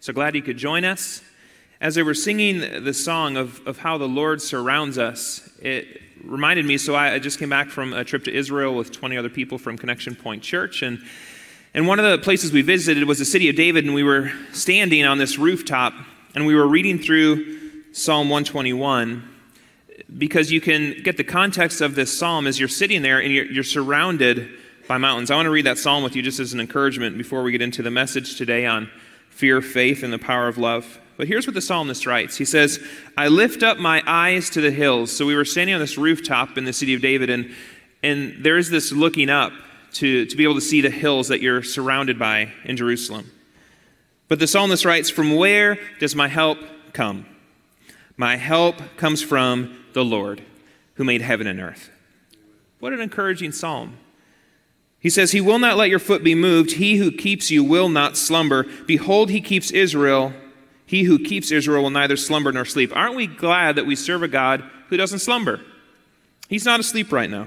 So glad you could join us. As they were singing the song of, of how the Lord surrounds us, it reminded me. So I, I just came back from a trip to Israel with 20 other people from Connection Point Church. And, and one of the places we visited was the city of David. And we were standing on this rooftop and we were reading through Psalm 121 because you can get the context of this psalm as you're sitting there and you're, you're surrounded by mountains. I want to read that psalm with you just as an encouragement before we get into the message today on fear, faith, and the power of love. But here's what the psalmist writes He says, I lift up my eyes to the hills. So we were standing on this rooftop in the city of David, and, and there is this looking up to, to be able to see the hills that you're surrounded by in Jerusalem. But the psalmist writes, From where does my help come? My help comes from the Lord, who made heaven and earth. What an encouraging psalm. He says, He will not let your foot be moved. He who keeps you will not slumber. Behold, he keeps Israel he who keeps Israel will neither slumber nor sleep. Aren't we glad that we serve a God who doesn't slumber? He's not asleep right now.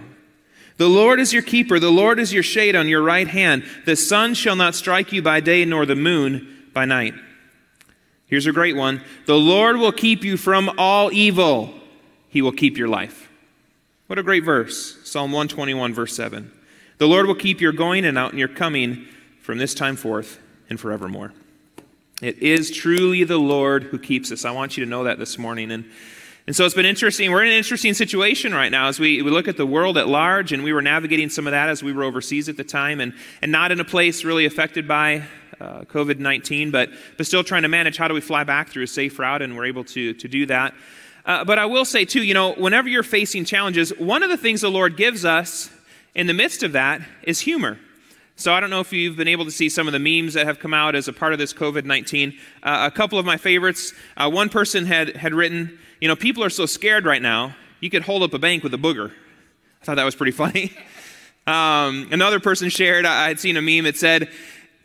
The Lord is your keeper. The Lord is your shade on your right hand. The sun shall not strike you by day, nor the moon by night. Here's a great one The Lord will keep you from all evil. He will keep your life. What a great verse. Psalm 121, verse 7. The Lord will keep your going and out and your coming from this time forth and forevermore. It is truly the Lord who keeps us. I want you to know that this morning. And, and so it's been interesting. We're in an interesting situation right now as we, we look at the world at large, and we were navigating some of that as we were overseas at the time, and, and not in a place really affected by uh, COVID 19, but, but still trying to manage how do we fly back through a safe route, and we're able to, to do that. Uh, but I will say, too, you know, whenever you're facing challenges, one of the things the Lord gives us in the midst of that is humor. So I don't know if you've been able to see some of the memes that have come out as a part of this COVID 19. Uh, a couple of my favorites. Uh, one person had, had written, You know, people are so scared right now, you could hold up a bank with a booger. I thought that was pretty funny. um, another person shared, I had seen a meme, it said,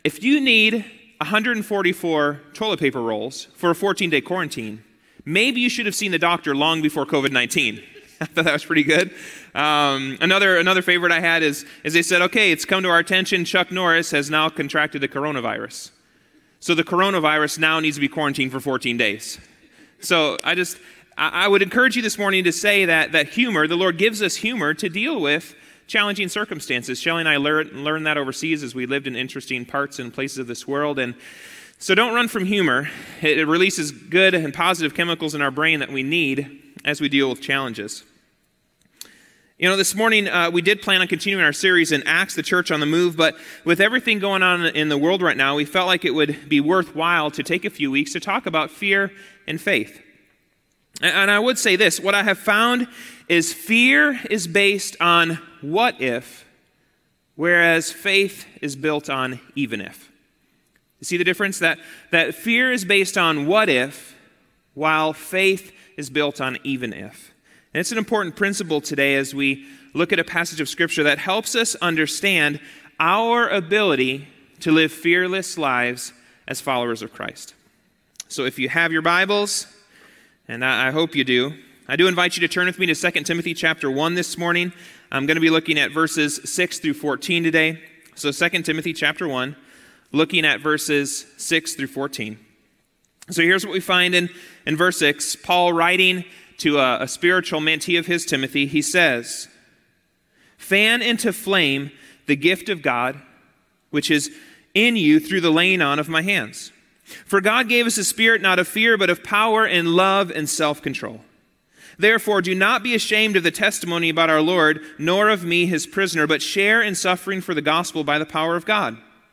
If you need 144 toilet paper rolls for a 14 day quarantine, maybe you should have seen the doctor long before COVID 19. I thought that was pretty good. Um, another, another favorite I had is, is they said, okay, it's come to our attention, Chuck Norris has now contracted the coronavirus. So the coronavirus now needs to be quarantined for 14 days. So I just, I would encourage you this morning to say that, that humor, the Lord gives us humor to deal with challenging circumstances. Shelley and I learned, learned that overseas as we lived in interesting parts and places of this world. And so don't run from humor. It, it releases good and positive chemicals in our brain that we need as we deal with challenges. You know, this morning uh, we did plan on continuing our series in Acts, the church on the move, but with everything going on in the world right now, we felt like it would be worthwhile to take a few weeks to talk about fear and faith. And I would say this what I have found is fear is based on what if, whereas faith is built on even if. You see the difference? That, that fear is based on what if, while faith is built on even if. And it's an important principle today as we look at a passage of Scripture that helps us understand our ability to live fearless lives as followers of Christ. So if you have your Bibles, and I hope you do, I do invite you to turn with me to 2 Timothy chapter 1 this morning. I'm going to be looking at verses 6 through 14 today. So 2 Timothy chapter 1, looking at verses 6 through 14. So here's what we find in, in verse 6 Paul writing to a, a spiritual mentee of his, Timothy, he says, Fan into flame the gift of God, which is in you through the laying on of my hands. For God gave us a spirit not of fear, but of power and love and self control. Therefore, do not be ashamed of the testimony about our Lord, nor of me, his prisoner, but share in suffering for the gospel by the power of God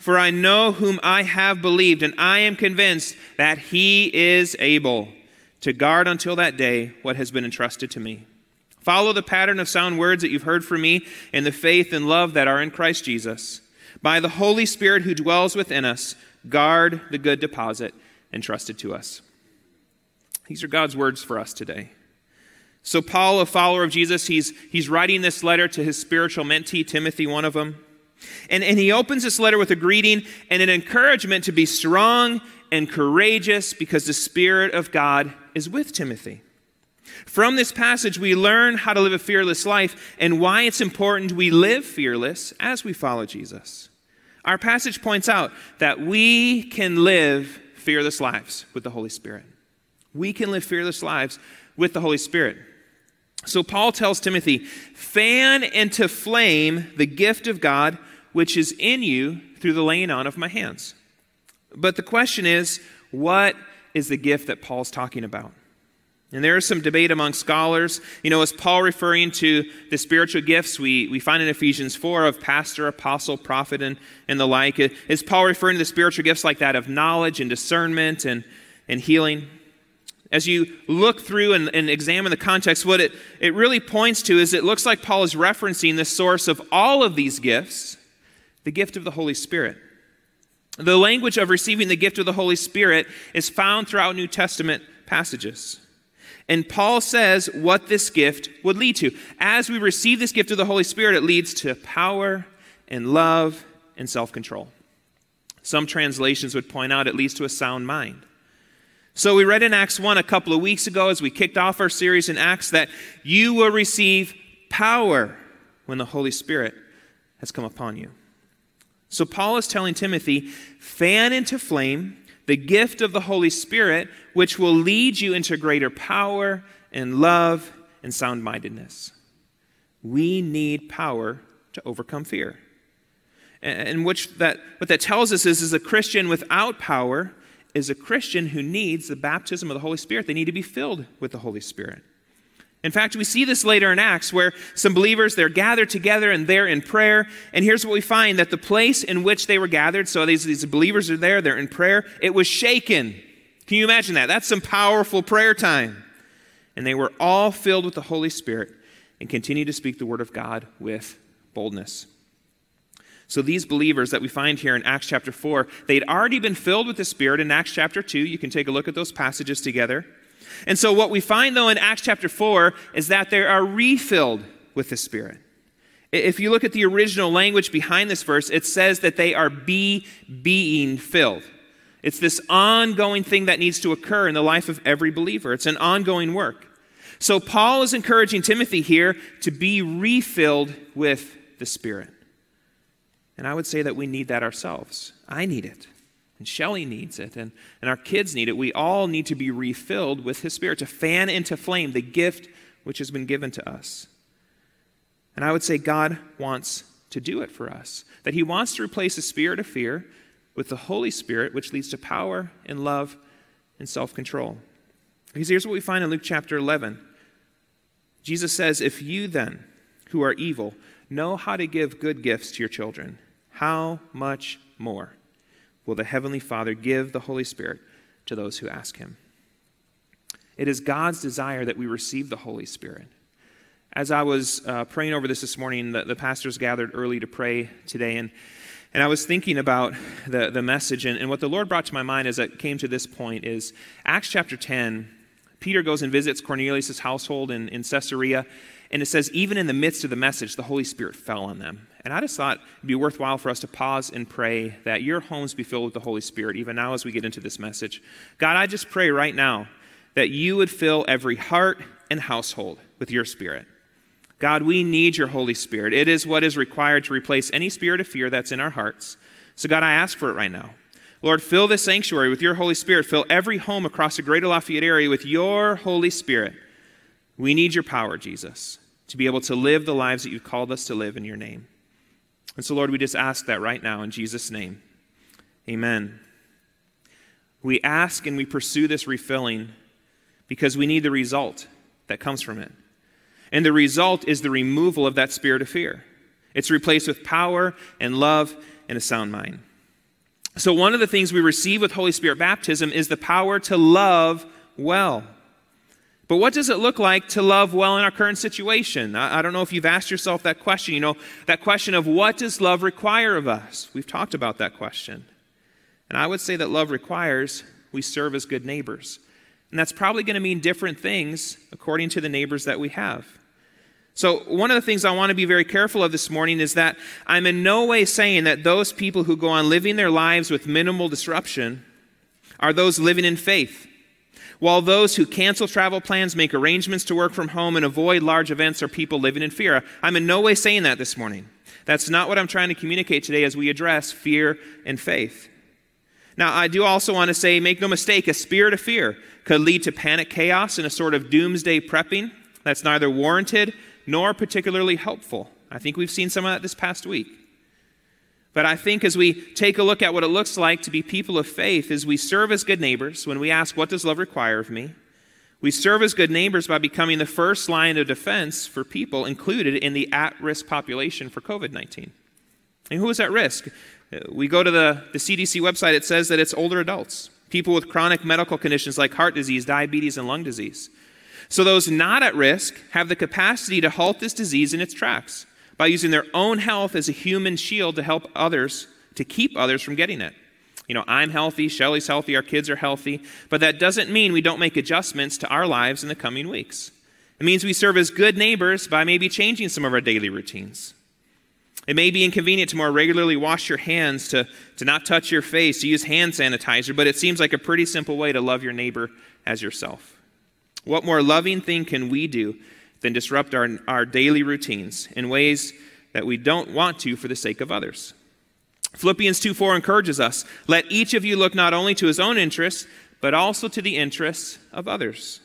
for I know whom I have believed, and I am convinced that he is able to guard until that day what has been entrusted to me. Follow the pattern of sound words that you've heard from me and the faith and love that are in Christ Jesus. By the Holy Spirit who dwells within us, guard the good deposit entrusted to us. These are God's words for us today. So, Paul, a follower of Jesus, he's, he's writing this letter to his spiritual mentee, Timothy, one of them. And, and he opens this letter with a greeting and an encouragement to be strong and courageous because the Spirit of God is with Timothy. From this passage, we learn how to live a fearless life and why it's important we live fearless as we follow Jesus. Our passage points out that we can live fearless lives with the Holy Spirit. We can live fearless lives with the Holy Spirit. So Paul tells Timothy, fan into flame the gift of God which is in you through the laying on of my hands. But the question is, what is the gift that Paul's talking about? And there is some debate among scholars. You know, is Paul referring to the spiritual gifts we, we find in Ephesians 4 of pastor, apostle, prophet, and, and the like? Is Paul referring to the spiritual gifts like that of knowledge and discernment and, and healing? As you look through and, and examine the context, what it, it really points to is it looks like Paul is referencing the source of all of these gifts, the gift of the Holy Spirit. The language of receiving the gift of the Holy Spirit is found throughout New Testament passages. And Paul says what this gift would lead to. As we receive this gift of the Holy Spirit, it leads to power and love and self control. Some translations would point out it leads to a sound mind. So we read in Acts 1 a couple of weeks ago as we kicked off our series in Acts that you will receive power when the Holy Spirit has come upon you. So Paul is telling Timothy, fan into flame the gift of the Holy Spirit, which will lead you into greater power and love and sound mindedness. We need power to overcome fear. And which that, what that tells us is, is a Christian without power is a Christian who needs the baptism of the Holy Spirit. They need to be filled with the Holy Spirit. In fact, we see this later in Acts where some believers, they're gathered together and they're in prayer. And here's what we find that the place in which they were gathered, so these, these believers are there, they're in prayer, it was shaken. Can you imagine that? That's some powerful prayer time. And they were all filled with the Holy Spirit and continued to speak the word of God with boldness. So these believers that we find here in Acts chapter 4, they'd already been filled with the Spirit in Acts chapter 2. You can take a look at those passages together. And so, what we find though in Acts chapter 4 is that they are refilled with the Spirit. If you look at the original language behind this verse, it says that they are be being filled. It's this ongoing thing that needs to occur in the life of every believer. It's an ongoing work. So, Paul is encouraging Timothy here to be refilled with the Spirit. And I would say that we need that ourselves. I need it. And Shelly needs it, and, and our kids need it. We all need to be refilled with His Spirit to fan into flame the gift which has been given to us. And I would say God wants to do it for us. That He wants to replace the spirit of fear with the Holy Spirit, which leads to power and love and self control. Because here's what we find in Luke chapter 11 Jesus says, If you then, who are evil, know how to give good gifts to your children, how much more? Will the Heavenly Father give the Holy Spirit to those who ask Him. It is God's desire that we receive the Holy Spirit. As I was uh, praying over this this morning, the, the, pastors gathered early to pray today, and, and I was thinking about the, the message, and, and what the Lord brought to my mind as it came to this point is Acts chapter 10. Peter goes and visits Cornelius' household in, in Caesarea, and it says, even in the midst of the message, the Holy Spirit fell on them. And I just thought it'd be worthwhile for us to pause and pray that your homes be filled with the Holy Spirit, even now as we get into this message. God, I just pray right now that you would fill every heart and household with your Spirit. God, we need your Holy Spirit. It is what is required to replace any spirit of fear that's in our hearts. So, God, I ask for it right now. Lord, fill this sanctuary with your Holy Spirit. Fill every home across the greater Lafayette area with your Holy Spirit. We need your power, Jesus, to be able to live the lives that you've called us to live in your name. And so, Lord, we just ask that right now in Jesus' name. Amen. We ask and we pursue this refilling because we need the result that comes from it. And the result is the removal of that spirit of fear. It's replaced with power and love and a sound mind. So, one of the things we receive with Holy Spirit baptism is the power to love well. But what does it look like to love well in our current situation? I, I, don't know if you've asked yourself that question. You know, that question of what does love require of us? We've talked about that question. And I would say that love requires we serve as good neighbors. And that's probably going to mean different things according to the neighbors that we have. So, one of the things I want to be very careful of this morning is that I'm in no way saying that those people who go on living their lives with minimal disruption are those living in faith. While those who cancel travel plans, make arrangements to work from home, and avoid large events are people living in fear. I'm in no way saying that this morning. That's not what I'm trying to communicate today as we address fear and faith. Now, I do also want to say make no mistake, a spirit of fear could lead to panic chaos and a sort of doomsday prepping that's neither warranted nor particularly helpful. I think we've seen some of that this past week. But I think as we take a look at what it looks like to be people of faith, as we serve as good neighbors, when we ask, What does love require of me? We serve as good neighbors by becoming the first line of defense for people included in the at risk population for COVID 19. And who is at risk? We go to the, the CDC website, it says that it's older adults, people with chronic medical conditions like heart disease, diabetes, and lung disease. So those not at risk have the capacity to halt this disease in its tracks by using their own health as a human shield to help others, to keep others from getting it. You know, I'm healthy, Shelly's healthy, our kids are healthy, but that doesn't mean we don't make adjustments to our lives in the coming weeks. It means we serve as good neighbors by maybe changing some of our daily routines. It may be inconvenient to more regularly wash your hands, to, to not touch your face, to use hand sanitizer, but it seems like a pretty simple way to love your neighbor as yourself. What more loving thing can we do than disrupt our, our daily routines in ways that we don't want to for the sake of others? Philippians 2 4 encourages us let each of you look not only to his own interests, but also to the interests of others.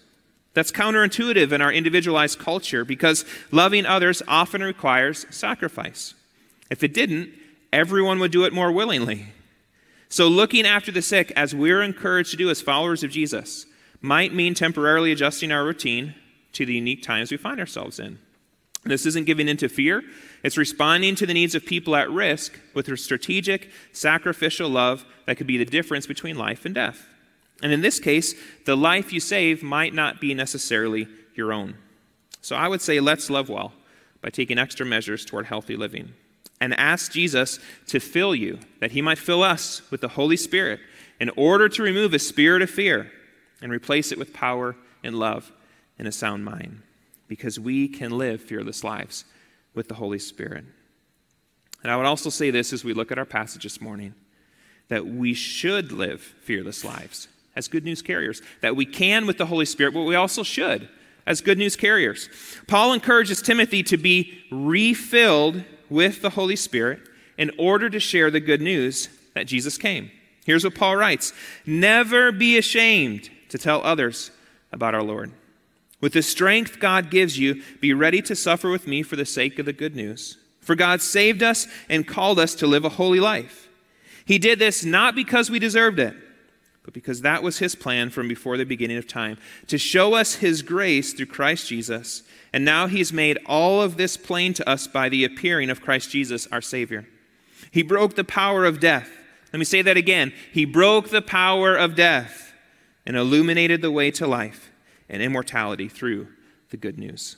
That's counterintuitive in our individualized culture because loving others often requires sacrifice. If it didn't, everyone would do it more willingly. So, looking after the sick, as we're encouraged to do as followers of Jesus, might mean temporarily adjusting our routine to the unique times we find ourselves in. This isn't giving in to fear, it's responding to the needs of people at risk with a strategic, sacrificial love that could be the difference between life and death. And in this case, the life you save might not be necessarily your own. So I would say let's love well by taking extra measures toward healthy living. And ask Jesus to fill you, that he might fill us with the Holy Spirit in order to remove a spirit of fear and replace it with power and love and a sound mind because we can live fearless lives with the Holy Spirit. And I would also say this as we look at our passage this morning that we should live fearless lives as good news carriers, that we can with the Holy Spirit, but we also should as good news carriers. Paul encourages Timothy to be refilled with the Holy Spirit in order to share the good news that Jesus came. Here's what Paul writes Never be ashamed to tell others about our Lord. With the strength God gives you, be ready to suffer with me for the sake of the good news. For God saved us and called us to live a holy life. He did this not because we deserved it, but because that was His plan from before the beginning of time, to show us His grace through Christ Jesus. And now He's made all of this plain to us by the appearing of Christ Jesus, our Savior. He broke the power of death. Let me say that again. He broke the power of death and illuminated the way to life and immortality through the good news.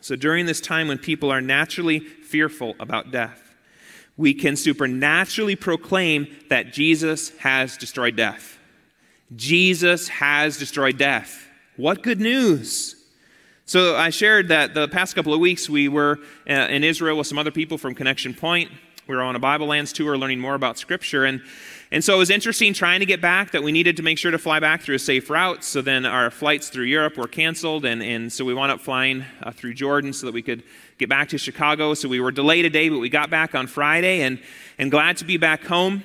So, during this time when people are naturally fearful about death, we can supernaturally proclaim that Jesus has destroyed death. Jesus has destroyed death. What good news! So, I shared that the past couple of weeks we were uh, in Israel with some other people from Connection Point. We were on a Bible Lands tour learning more about Scripture. And and so it was interesting trying to get back that we needed to make sure to fly back through a safe route. So then our flights through Europe were canceled. And, and so we wound up flying uh, through Jordan so that we could get back to Chicago. So we were delayed a day, but we got back on Friday and, and glad to be back home.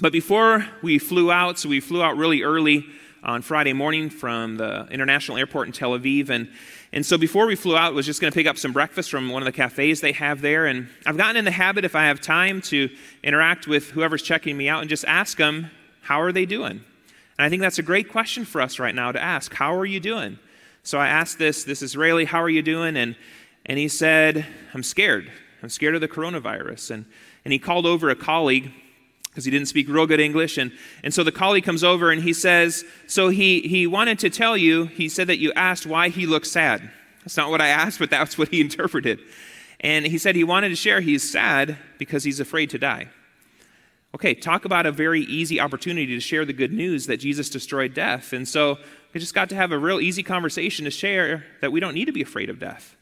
But before we flew out, so we flew out really early on Friday morning from the international airport in Tel Aviv. And, and so before we flew out, I was just going to pick up some breakfast from one of the cafes they have there. And I've gotten in the habit, if I have time, to interact with whoever's checking me out and just ask them, how are they doing? And I think that's a great question for us right now to ask. How are you doing? So I asked this, this Israeli, how are you doing? And, and he said, I'm scared. I'm scared of the coronavirus. And, and he called over a colleague because he didn't speak real good English. And, and so the colleague comes over and he says, So he, he wanted to tell you, he said that you asked why he looked sad. That's not what I asked, but that's what he interpreted. And he said he wanted to share he's sad because he's afraid to die. Okay, talk about a very easy opportunity to share the good news that Jesus destroyed death. And so we just got to have a real easy conversation to share that we don't need to be afraid of death.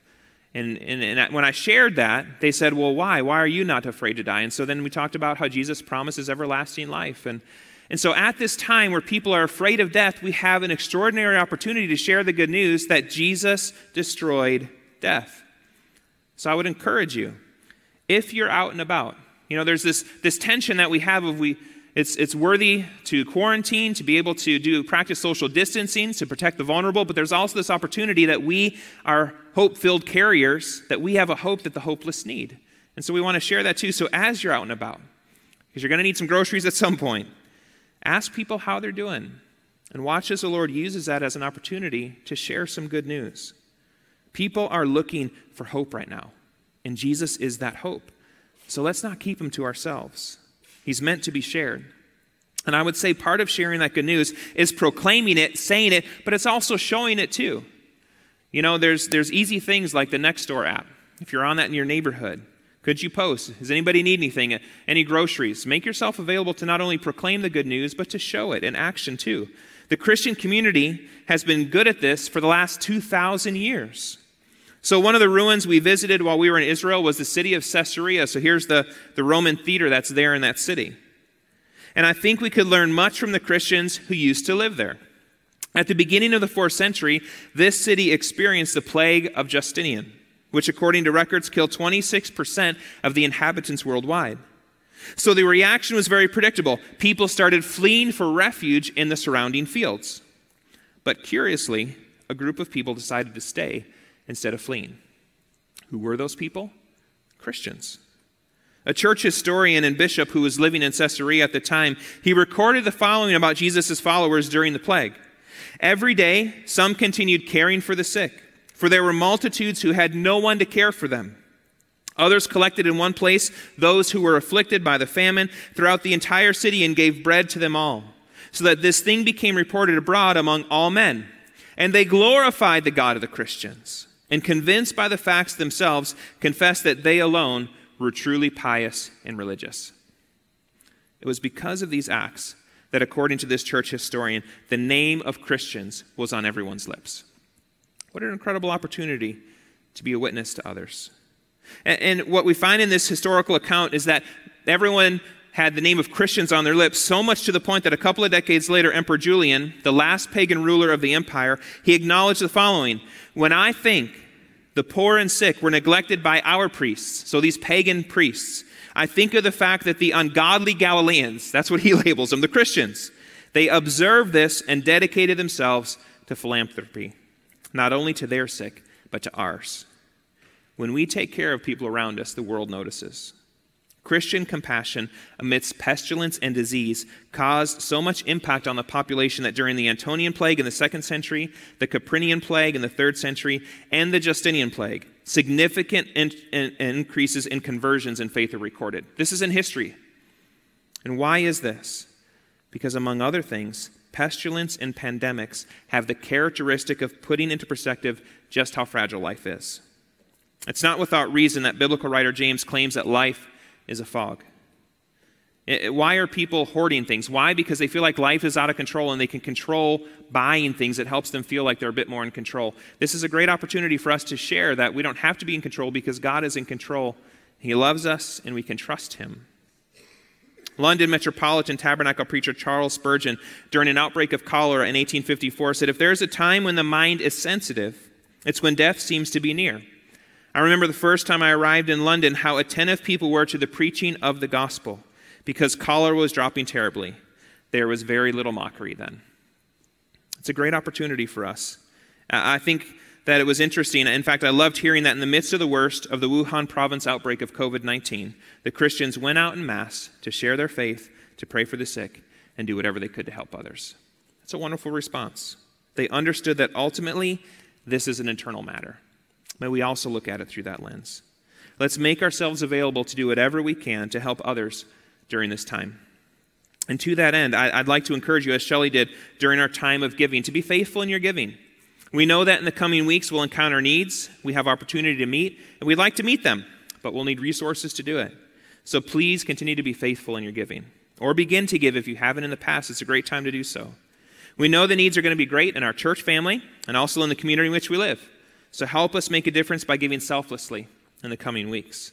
And, and, and, when I shared that, they said, Well, why? Why are you not afraid to die? And so then we talked about how Jesus promises everlasting life. And, and so at this time where people are afraid of death, we have an extraordinary opportunity to share the good news that Jesus destroyed death. So I would encourage you, if you're out and about, you know, there's this, this tension that we have of we, it's, it's worthy to quarantine, to be able to do practice social distancing, to protect the vulnerable, but there's also this opportunity that we are hope filled carriers, that we have a hope that the hopeless need. And so we want to share that too. So as you're out and about, because you're going to need some groceries at some point, ask people how they're doing and watch as the Lord uses that as an opportunity to share some good news. People are looking for hope right now, and Jesus is that hope. So let's not keep him to ourselves. He's meant to be shared. And I would say part of sharing that good news is proclaiming it, saying it, but it's also showing it too. You know, there's, there's easy things like the Nextdoor app. If you're on that in your neighborhood, could you post? Does anybody need anything? Any groceries? Make yourself available to not only proclaim the good news, but to show it in action too. The Christian community has been good at this for the last 2,000 years. So, one of the ruins we visited while we were in Israel was the city of Caesarea. So, here's the, the Roman theater that's there in that city. And I think we could learn much from the Christians who used to live there. At the beginning of the fourth century, this city experienced the plague of Justinian, which, according to records, killed 26% of the inhabitants worldwide. So the reaction was very predictable. People started fleeing for refuge in the surrounding fields. But curiously, a group of people decided to stay instead of fleeing. Who were those people? Christians. A church historian and bishop who was living in Caesarea at the time, he recorded the following about Jesus' followers during the plague. Every day, some continued caring for the sick, for there were multitudes who had no one to care for them. Others collected in one place those who were afflicted by the famine throughout the entire city and gave bread to them all, so that this thing became reported abroad among all men. And they glorified the God of the Christians and convinced by the facts themselves, confessed that they alone were truly pious and religious. It was because of these acts that, according to this church historian, the name of Christians was on everyone's lips. What an incredible opportunity to be a witness to others. And, and, what we find in this historical account is that everyone had the name of Christians on their lips, so much to the point that a couple of decades later, Emperor Julian, the last pagan ruler of the empire, he acknowledged the following When I think the poor and sick were neglected by our priests, so these pagan priests. I think of the fact that the ungodly Galileans, that's what he labels them, the Christians, they observed this and dedicated themselves to philanthropy, not only to their sick, but to ours. When we take care of people around us, the world notices. Christian compassion amidst pestilence and disease caused so much impact on the population that during the Antonian plague in the second century, the Caprinian plague in the third century, and the Justinian plague, significant in, in, increases in conversions and faith are recorded. This is in history. And why is this? Because, among other things, pestilence and pandemics have the characteristic of putting into perspective just how fragile life is. It's not without reason that biblical writer James claims that life is a fog. why are people hoarding things? Why? Because they feel like life is out of control and they can control buying things It helps them feel like they're a bit more in control. This is a great opportunity for us to share that we don't have to be in control because God is in control. He loves us and we can trust Him. London Metropolitan Tabernacle preacher Charles Spurgeon, during an outbreak of cholera in 1854, said, If there's a time when the mind is sensitive, it's when death seems to be near. I remember the first time I arrived in London how attentive people were to the preaching of the gospel because cholera was dropping terribly. There was very little mockery then. It's a great opportunity for us. I think that it was interesting. In fact, I loved hearing that in the midst of the worst of the Wuhan province outbreak of COVID 19, the Christians went out in mass to share their faith, to pray for the sick, and do whatever they could to help others. It's a wonderful response. They understood that ultimately this is an internal matter. May we also look at it through that lens. Let's make ourselves available to do whatever we can to help others during this time. And to that end, I'd like to encourage you, as Shelley did during our time of giving, to be faithful in your giving. We know that in the coming weeks we'll encounter needs, we have opportunity to meet, and we'd like to meet them, but we'll need resources to do it. So please continue to be faithful in your giving. Or begin to give if you haven't in the past. It's a great time to do so. We know the needs are going to be great in our church family and also in the community in which we live. So help us make a difference by giving selflessly in the coming weeks.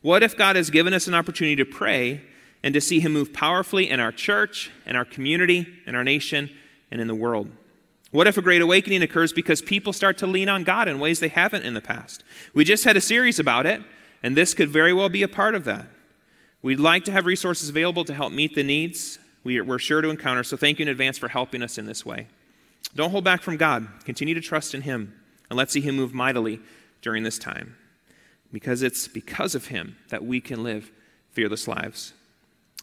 What if God has given us an opportunity to pray and to see Him move powerfully in our church, in our community, in our nation, and in the world? What if a great awakening occurs because people start to lean on God in ways they haven't in the past? We just had a series about it, and this could very well be a part of that. We'd like to have resources available to help meet the needs we are, sure to encounter, so thank you in advance for helping us in this way. Don't hold back from God. Continue to trust in Him, and let's see Him move mightily during this time. Because it's because of Him that we can live fearless lives.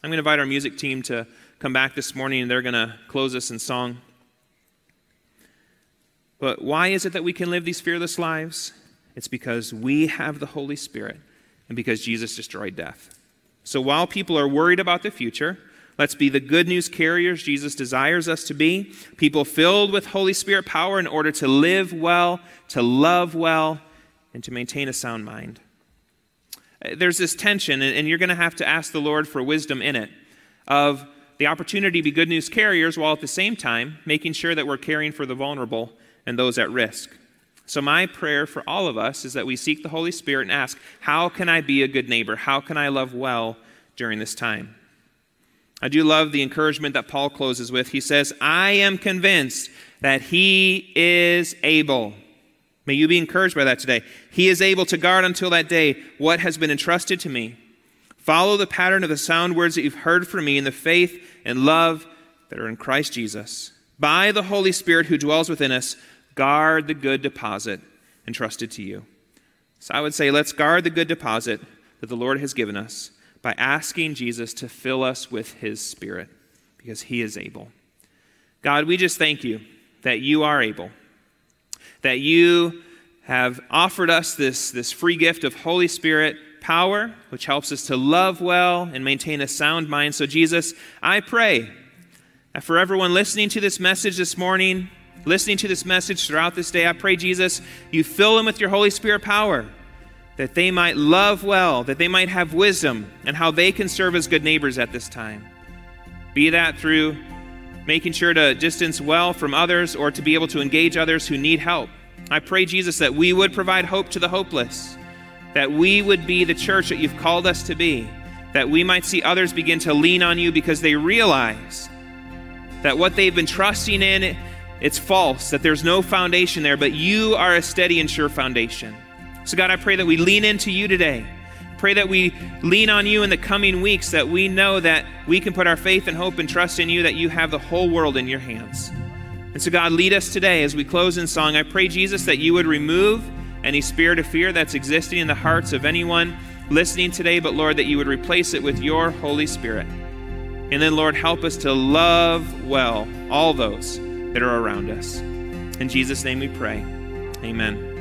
I'm going to invite our music team to come back this morning, and they're going to close us in song. But why is it that we can live these fearless lives? It's because we have the Holy Spirit and because Jesus destroyed death. So while people are worried about the future, let's be the good news carriers Jesus desires us to be, people filled with Holy Spirit power in order to live well, to love well, and to maintain a sound mind. Uh, there's this tension, and you're going to have to ask the Lord for wisdom in it, of the opportunity to be good news carriers while at the same time making sure that we're caring for the vulnerable and those at risk. So, my prayer for all of us is that we seek the Holy Spirit and ask, How can I be a good neighbor? How can I love well during this time? I do love the encouragement that Paul closes with. He says, I am convinced that he is able. May you be encouraged by that today. He is able to guard until that day what has been entrusted to me. Follow the pattern of the sound words that you've heard from me in the faith and love that are in Christ Jesus. By the Holy Spirit who dwells within us, guard the good deposit entrusted to you. So I would say, let's guard the good deposit that the Lord has given us by asking Jesus to fill us with his Spirit because he is able. God, we just thank you that you are able, that you have offered us this, this free gift of Holy Spirit power, which helps us to love well and maintain a sound mind. So, Jesus, I pray that for everyone listening to this message this morning, listening to this message throughout this day, I pray, Jesus, you fill them with your Holy Spirit power, that they might love well, that they might have wisdom, and how they can serve as good neighbors at this time. Be that through making sure to distance well from others or to be able to engage others who need help. I pray, Jesus, that we would provide hope to the hopeless, that we would be the church that you've called us to be, that we might see others begin to lean on you because they realize that what they've been trusting in it's false, that there's no foundation there, but you are a steady and sure foundation. So, God, I pray that we lean into you today. Pray that we lean on you in the coming weeks, that we know that we can put our faith and hope and trust in you, that you have the whole world in your hands. And so, God, lead us today as we close in song. I pray, Jesus, that you would remove any spirit of fear that's existing in the hearts of anyone listening today, but Lord, that you would replace it with your Holy Spirit. And then, Lord, help us to love well all those that are around us. In Jesus' name we pray. Amen.